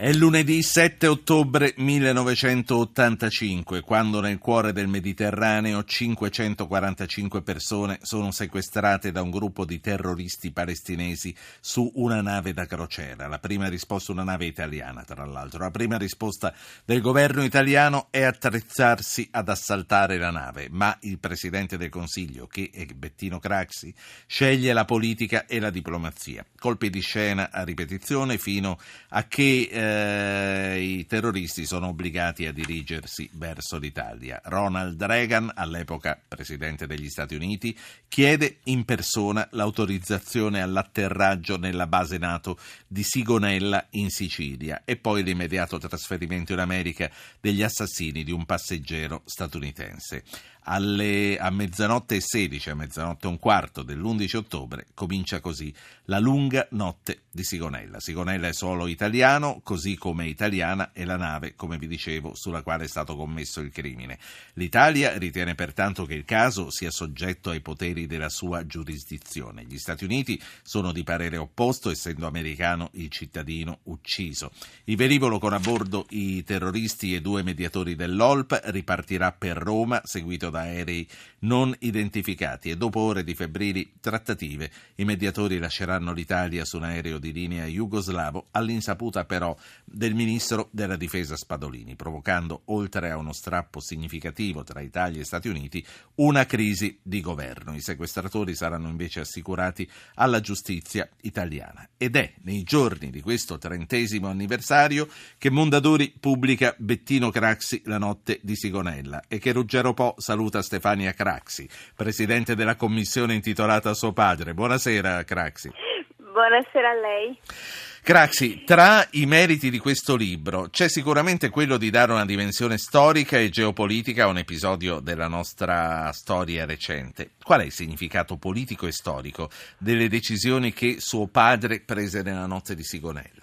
È lunedì 7 ottobre 1985, quando nel cuore del Mediterraneo 545 persone sono sequestrate da un gruppo di terroristi palestinesi su una nave da crociera. La prima risposta, una nave italiana tra l'altro, la prima risposta del governo italiano è attrezzarsi ad assaltare la nave, ma il Presidente del Consiglio, che è Bettino Craxi, sceglie la politica e la diplomazia. Colpi di scena a ripetizione fino a che... Eh, eh, i terroristi sono obbligati a dirigersi verso l'Italia. Ronald Reagan, all'epoca presidente degli Stati Uniti, chiede in persona l'autorizzazione all'atterraggio nella base NATO di Sigonella in Sicilia e poi l'immediato trasferimento in America degli assassini di un passeggero statunitense alle, a mezzanotte e 16, a mezzanotte e un quarto dell'11 ottobre, comincia così la lunga notte di Sigonella. Sigonella è solo italiano, così come italiana è la nave, come vi dicevo, sulla quale è stato commesso il crimine. L'Italia ritiene pertanto che il caso sia soggetto ai poteri della sua giurisdizione. Gli Stati Uniti sono di parere opposto, essendo americano il cittadino ucciso. Il velivolo con a bordo i terroristi e due mediatori dell'OLP ripartirà per Roma, seguito da aerei non identificati e dopo ore di febbrili trattative i mediatori lasceranno l'Italia su un aereo di linea jugoslavo all'insaputa però del ministro della difesa Spadolini, provocando oltre a uno strappo significativo tra Italia e Stati Uniti una crisi di governo. I sequestratori saranno invece assicurati alla giustizia italiana ed è nei giorni di questo trentesimo anniversario che Mondadori pubblica Bettino Craxi La notte di Sigonella e che Ruggero Po saluta saluta Stefania Craxi, presidente della commissione intitolata a suo padre. Buonasera Craxi. Buonasera a lei. Craxi, tra i meriti di questo libro c'è sicuramente quello di dare una dimensione storica e geopolitica a un episodio della nostra storia recente. Qual è il significato politico e storico delle decisioni che suo padre prese nella notte di Sigonella?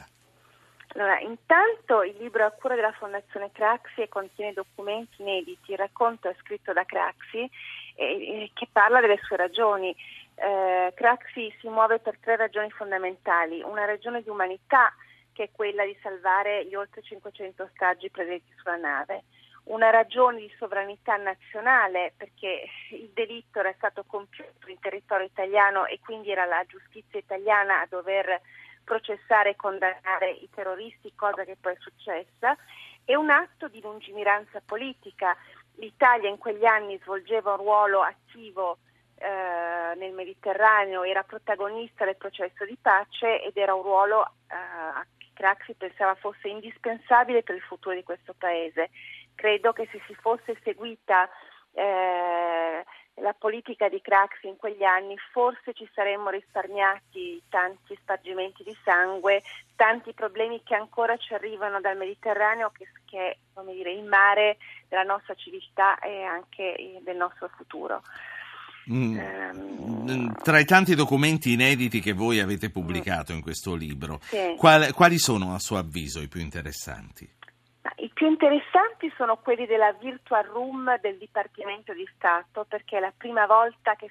Allora, intanto il libro è a cura della Fondazione Craxi e contiene documenti inediti, il racconto è scritto da Craxi eh, che parla delle sue ragioni. Eh, Craxi si muove per tre ragioni fondamentali, una ragione di umanità che è quella di salvare gli oltre 500 ostaggi presenti sulla nave, una ragione di sovranità nazionale perché il delitto era stato compiuto in territorio italiano e quindi era la giustizia italiana a dover processare e condannare i terroristi, cosa che poi è successa, e un atto di lungimiranza politica. L'Italia in quegli anni svolgeva un ruolo attivo eh, nel Mediterraneo, era protagonista del processo di pace ed era un ruolo eh, che Craxi pensava fosse indispensabile per il futuro di questo paese. Credo che se si fosse seguita eh, la politica di Craxi in quegli anni, forse ci saremmo risparmiati tanti spargimenti di sangue, tanti problemi che ancora ci arrivano dal Mediterraneo, che, che è come dire, il mare della nostra civiltà e anche del nostro futuro. Mm. Um, Tra i tanti documenti inediti che voi avete pubblicato mm. in questo libro, sì. quali, quali sono a suo avviso i più interessanti? Più interessanti sono quelli della Virtual Room del Dipartimento di Stato perché è la prima volta che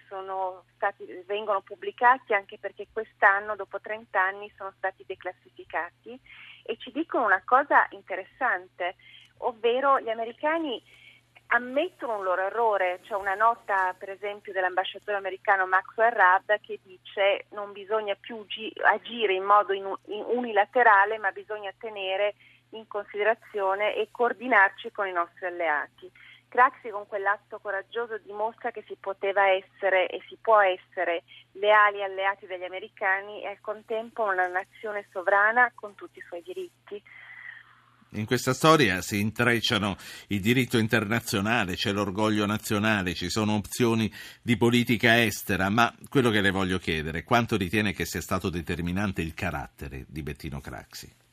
stati, vengono pubblicati anche perché quest'anno, dopo 30 anni, sono stati declassificati. E ci dicono una cosa interessante, ovvero gli americani ammettono un loro errore, c'è una nota per esempio dell'ambasciatore americano Maxwell Rabb che dice non bisogna più agire in modo unilaterale ma bisogna tenere in considerazione e coordinarci con i nostri alleati. Craxi con quell'atto coraggioso dimostra che si poteva essere e si può essere leali alleati degli americani e al contempo una nazione sovrana con tutti i suoi diritti. In questa storia si intrecciano il diritto internazionale, c'è l'orgoglio nazionale, ci sono opzioni di politica estera, ma quello che le voglio chiedere, quanto ritiene che sia stato determinante il carattere di Bettino Craxi?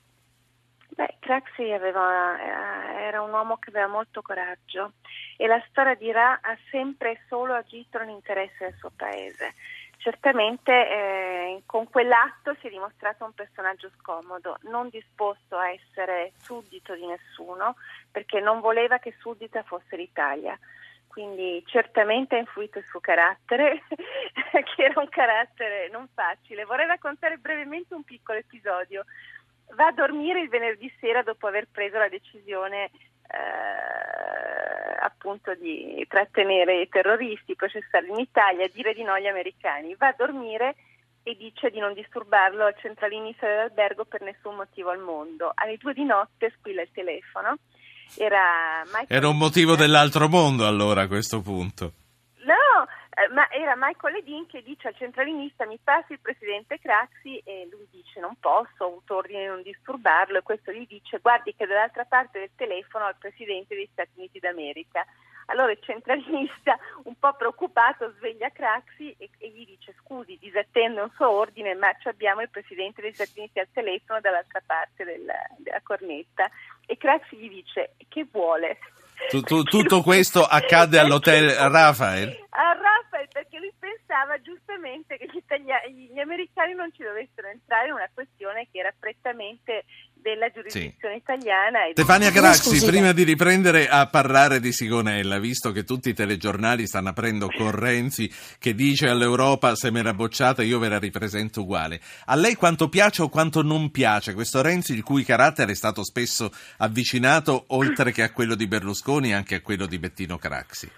Craxi eh, era un uomo che aveva molto coraggio e la storia dirà ha sempre e solo agito nell'interesse del suo paese. Certamente eh, con quell'atto si è dimostrato un personaggio scomodo, non disposto a essere suddito di nessuno, perché non voleva che suddita fosse l'Italia. Quindi certamente ha influito il suo carattere, che era un carattere non facile. Vorrei raccontare brevemente un piccolo episodio va a dormire il venerdì sera dopo aver preso la decisione eh, appunto di trattenere i terroristi, processarli in Italia, dire di no agli americani. Va a dormire e dice di non disturbarlo al centralinista dell'albergo per nessun motivo al mondo. Alle due di notte squilla il telefono. Era, Era un motivo dell'altro mondo allora a questo punto. Ma era Michael Ledin che dice al centralinista mi passi il presidente Craxi e lui dice non posso, ho avuto ordine di non disturbarlo e questo gli dice guardi che dall'altra parte del telefono al presidente degli Stati Uniti d'America. Allora il centralista, un po' preoccupato, sveglia Craxi e, e, gli dice scusi, disattende un suo ordine, ma abbiamo il Presidente degli Stati Uniti al telefono dall'altra parte del, della cornetta. E Craxi gli dice che vuole? Tu, tu, tutto questo accade all'hotel Rafael? A Rafael giustamente che gli, italiani, gli americani non ci dovessero entrare in una questione che era prettamente della giurisdizione sì. italiana. Stefania Craxi, prima di riprendere a parlare di Sigonella, visto che tutti i telegiornali stanno aprendo con Renzi che dice all'Europa se me la bocciate io ve la ripresento uguale, a lei quanto piace o quanto non piace questo Renzi il cui carattere è stato spesso avvicinato oltre che a quello di Berlusconi anche a quello di Bettino Craxi?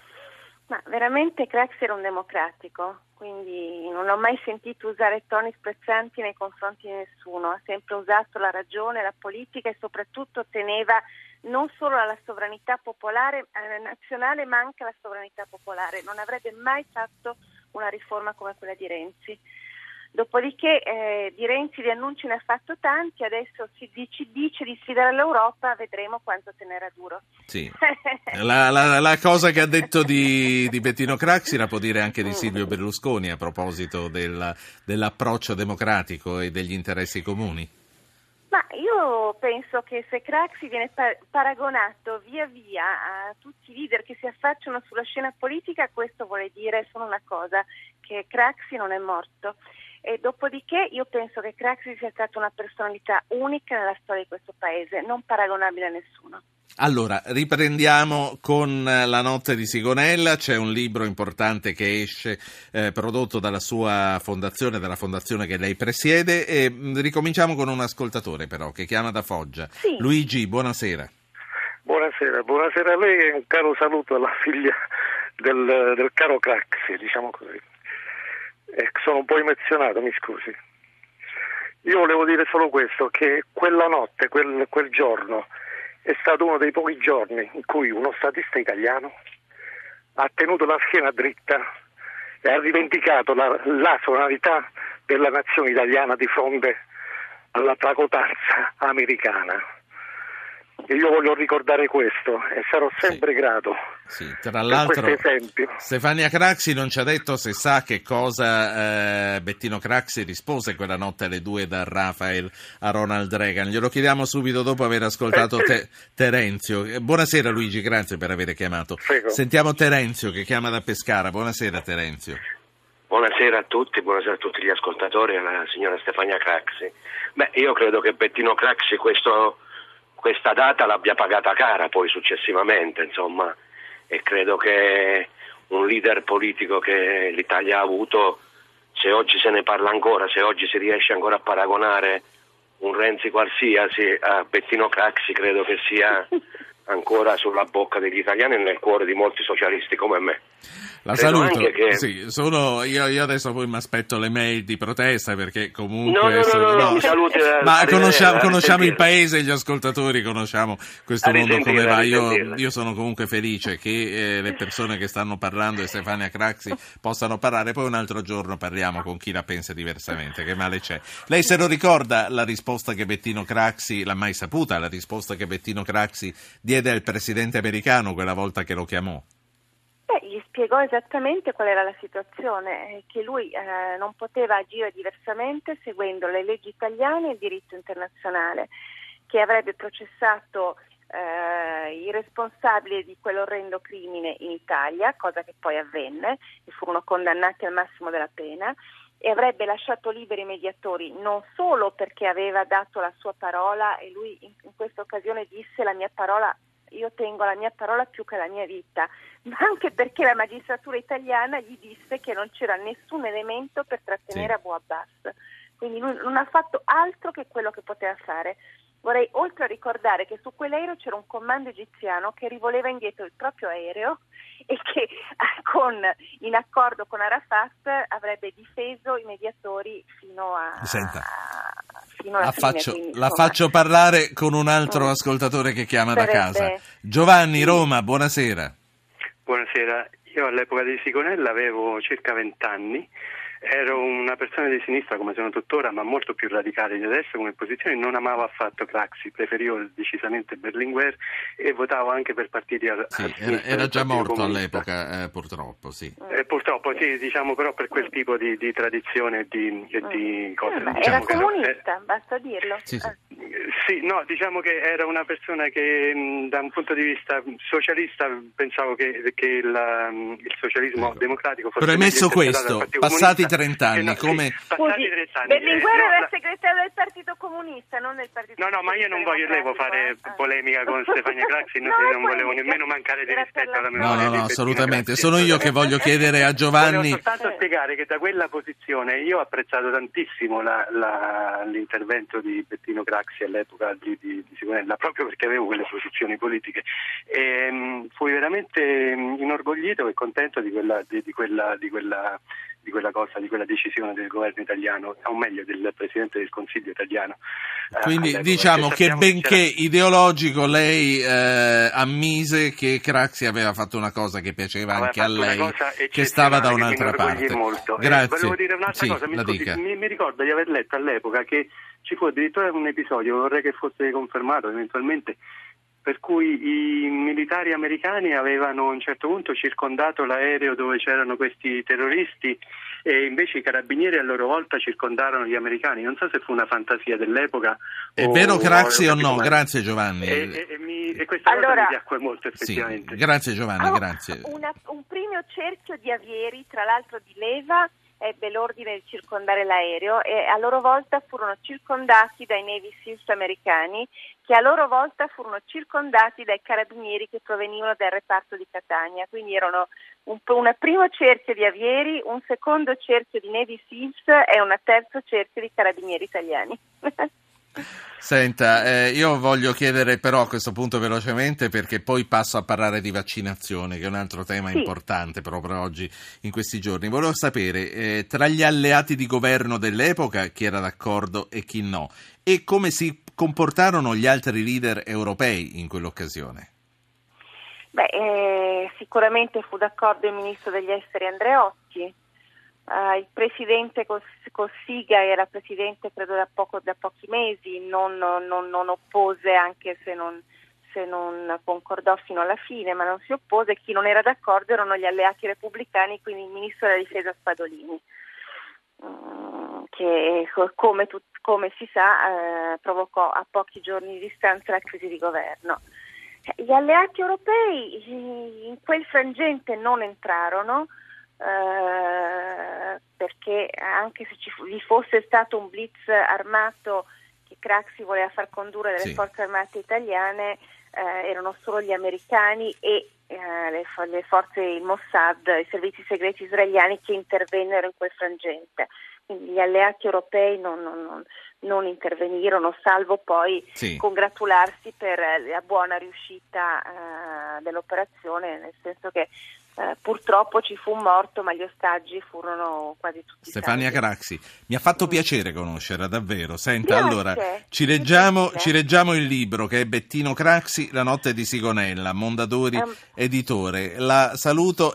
Ma veramente Craxi era un democratico, quindi non l'ho mai sentito usare toni sprezzanti nei confronti di nessuno, ha sempre usato la ragione, la politica e soprattutto teneva non solo alla sovranità popolare eh, nazionale ma anche alla sovranità popolare, non avrebbe mai fatto una riforma come quella di Renzi. Dopodiché eh, di Renzi di annunci ne ha fatto tanti, adesso si dice, dice di sfidare l'Europa, vedremo quanto tenerà duro. Sì. la, la, la, cosa che ha detto di, di, Bettino Craxi la può dire anche di Silvio Berlusconi a proposito del, dell'approccio democratico e degli interessi comuni. Ma io penso che se Craxi viene paragonato via via a tutti i leader che si affacciano sulla scena politica, questo vuole dire solo una cosa, che Craxi non è morto. E dopodiché io penso che Craxi sia stata una personalità unica nella storia di questo paese, non paragonabile a nessuno. Allora, riprendiamo con La notte di Sigonella, c'è un libro importante che esce eh, prodotto dalla sua fondazione, dalla fondazione che lei presiede e mh, ricominciamo con un ascoltatore però che chiama da Foggia. Sì. Luigi, buonasera. Buonasera, buonasera a lei e un caro saluto alla figlia del, del caro Craxi, diciamo così. Eh, sono un po' emozionato, mi scusi. Io volevo dire solo questo, che quella notte, quel, quel giorno, è stato uno dei pochi giorni in cui uno statista italiano ha tenuto la schiena dritta e ha rivendicato la, la sovranità della nazione italiana di fronte alla tracotanza americana. E io voglio ricordare questo e sarò sempre sì. grato. Sì, tra l'altro Stefania Craxi non ci ha detto se sa che cosa eh, Bettino Craxi rispose quella notte alle due da Rafael a Ronald Reagan. Glielo chiediamo subito dopo aver ascoltato te- Terenzio. Buonasera Luigi, grazie per aver chiamato. Prego. Sentiamo Terenzio che chiama da Pescara. Buonasera Terenzio. Buonasera a tutti, buonasera a tutti gli ascoltatori e alla signora Stefania Craxi. Beh, io credo che Bettino Craxi questo questa data l'abbia pagata cara poi successivamente, insomma, e credo che un leader politico che l'Italia ha avuto, se oggi se ne parla ancora, se oggi si riesce ancora a paragonare un Renzi qualsiasi a Bettino Craxi, credo che sia ancora sulla bocca degli italiani e nel cuore di molti socialisti come me. La Credo saluto. Che... Sì, sono, io, io, adesso poi mi aspetto le mail di protesta perché comunque... No, no, sono, no, no, no. Saluti, ma conosciamo, conosciamo il paese, gli ascoltatori, conosciamo questo mondo come va. Io, io, sono comunque felice che eh, le persone che stanno parlando e Stefania Craxi possano parlare. Poi un altro giorno parliamo con chi la pensa diversamente, che male c'è. Lei se lo ricorda la risposta che Bettino Craxi, l'ha mai saputa, la risposta che Bettino Craxi diede al presidente americano quella volta che lo chiamò? Beh, gli spiegò esattamente qual era la situazione, eh, che lui eh, non poteva agire diversamente seguendo le leggi italiane e il diritto internazionale, che avrebbe processato eh, i responsabili di quell'orrendo crimine in Italia, cosa che poi avvenne, e furono condannati al massimo della pena, e avrebbe lasciato liberi i mediatori non solo perché aveva dato la sua parola e lui in, in questa occasione disse la mia parola io tengo la mia parola più che la mia vita, ma anche perché la magistratura italiana gli disse che non c'era nessun elemento per trattenere sì. Abu Abbas. quindi lui non ha fatto altro che quello che poteva fare. Vorrei oltre a ricordare che su quell'aereo c'era un comando egiziano che rivoleva indietro il proprio aereo e che con, in accordo con Arafat avrebbe difeso i mediatori fino a... Senta. Fino alla La, fine, faccio, quindi, la faccio parlare con un altro Mm. ascoltatore che chiama da Sarebbe- casa. Giovanni, Roma, buonasera. Buonasera, io all'epoca di Sigonella avevo circa 20 anni, ero una persona di sinistra come sono tuttora, ma molto più radicale di adesso come posizione, non amavo affatto Craxi, preferivo decisamente Berlinguer e votavo anche per partiti a, a Sì, era, sinistra era del già morto Comunista. all'epoca, eh, purtroppo, sì. Eh, purtroppo sì, diciamo però per quel tipo di, di tradizione e di, e di cose. Eh, diciamo era comunista, basta dirlo. Sì, sì. Eh. eh, sì, no, diciamo che era una persona che mh, da un punto di vista socialista pensavo che, che il, um, il socialismo Ecco. democratico fosse Premesso questo, passati Comunista 30 anni, che no, sì, come- passati Scusi, 30 anni, Berlinguer eh, no, era la- il segretario del Partito Comunista, non del Partito No, no, ma io non voglio, devo fare eh. polemica con Stefania Craxi, non, No, non volevo nemmeno mancare di rispetto la- alla No, memoria no, no, Bettina assolutamente. Craxi. Sono io che voglio chiedere a Giovanni. Volevo soltanto Eh. spiegare che da quella posizione io ho apprezzato tantissimo la- la- l'intervento di Bettino Craxi all'epoca di, di, di Sigonella, proprio perché avevo quelle posizioni politiche. E, mh, fui veramente mh, inorgoglito e contento di quella, di, di quella, di quella di quella cosa, di quella decisione del governo italiano, o meglio del Presidente del Consiglio italiano. Eh, Quindi diciamo che benché c'era- ideologico lei eh, ammise che Craxi aveva fatto una cosa che piaceva Aveva anche a lei, che stava da che un'altra parte. molto. Eh, Grazie. volevo dire un'altra Sì, cosa, mi, mi- mi ricordo di aver letto all'epoca che ci fu addirittura un episodio, vorrei che fosse confermato eventualmente, per cui i militari americani avevano a un certo punto circondato l'aereo dove c'erano questi terroristi e invece i carabinieri a loro volta circondarono gli americani. Non so se fu una fantasia dell'epoca. È o- vero Craxi o no? Grazie Giovanni. E, e- e mi- e questa cosa Allora- mi piacque molto Sì, effettivamente. grazie Giovanni, Ah, grazie. una- un primo cerchio di avieri, tra l'altro di leva, ebbe l'ordine di circondare l'aereo e a loro volta furono circondati dai Navy Seals americani che a loro volta furono circondati dai carabinieri che provenivano dal reparto di Catania. Quindi erano un, un primo cerchio di avieri, un secondo cerchio di Navy Seals e un terzo cerchio di carabinieri italiani. Senta, eh, io voglio chiedere però a questo punto velocemente perché poi passo a parlare di vaccinazione, che è un altro tema Sì. importante proprio oggi, in questi giorni. Volevo sapere, eh, tra gli alleati di governo dell'epoca, chi era d'accordo e chi no, e come si comportarono gli altri leader europei in quell'occasione. Beh, eh, sicuramente fu d'accordo il ministro degli esteri Andreotti, Eh, il presidente Cos- Cossiga era presidente credo da, poco- da pochi mesi, non, non- non oppose anche se non, se non concordò fino alla fine, ma non si oppose. Chi non era d'accordo erano gli alleati repubblicani, quindi il ministro della difesa Spadolini. Mm, che co- come, tut- come si sa eh, provocò a pochi giorni di distanza la crisi di governo. Gli alleati europei in quel frangente non entrarono eh, perché anche se ci vi fosse stato un blitz armato che Craxi voleva far condurre dalle Sì. forze armate italiane eh, erano solo gli americani e eh, le, le forze, il Mossad, i servizi segreti israeliani che intervennero in quel frangente. Quindi gli alleati europei non, non- non- intervenirono, salvo poi Sì. congratularsi per eh, la buona riuscita eh, dell'operazione, nel senso che eh, purtroppo ci fu un morto, ma gli ostaggi furono quasi tutti Stefania salvi. Craxi, mi ha fatto piacere conoscerla davvero. Senta, Grazie. allora ci leggiamo, ci leggiamo il libro che è Bettino Craxi, La notte di Sigonella, Mondadori Ehm. editore. La saluto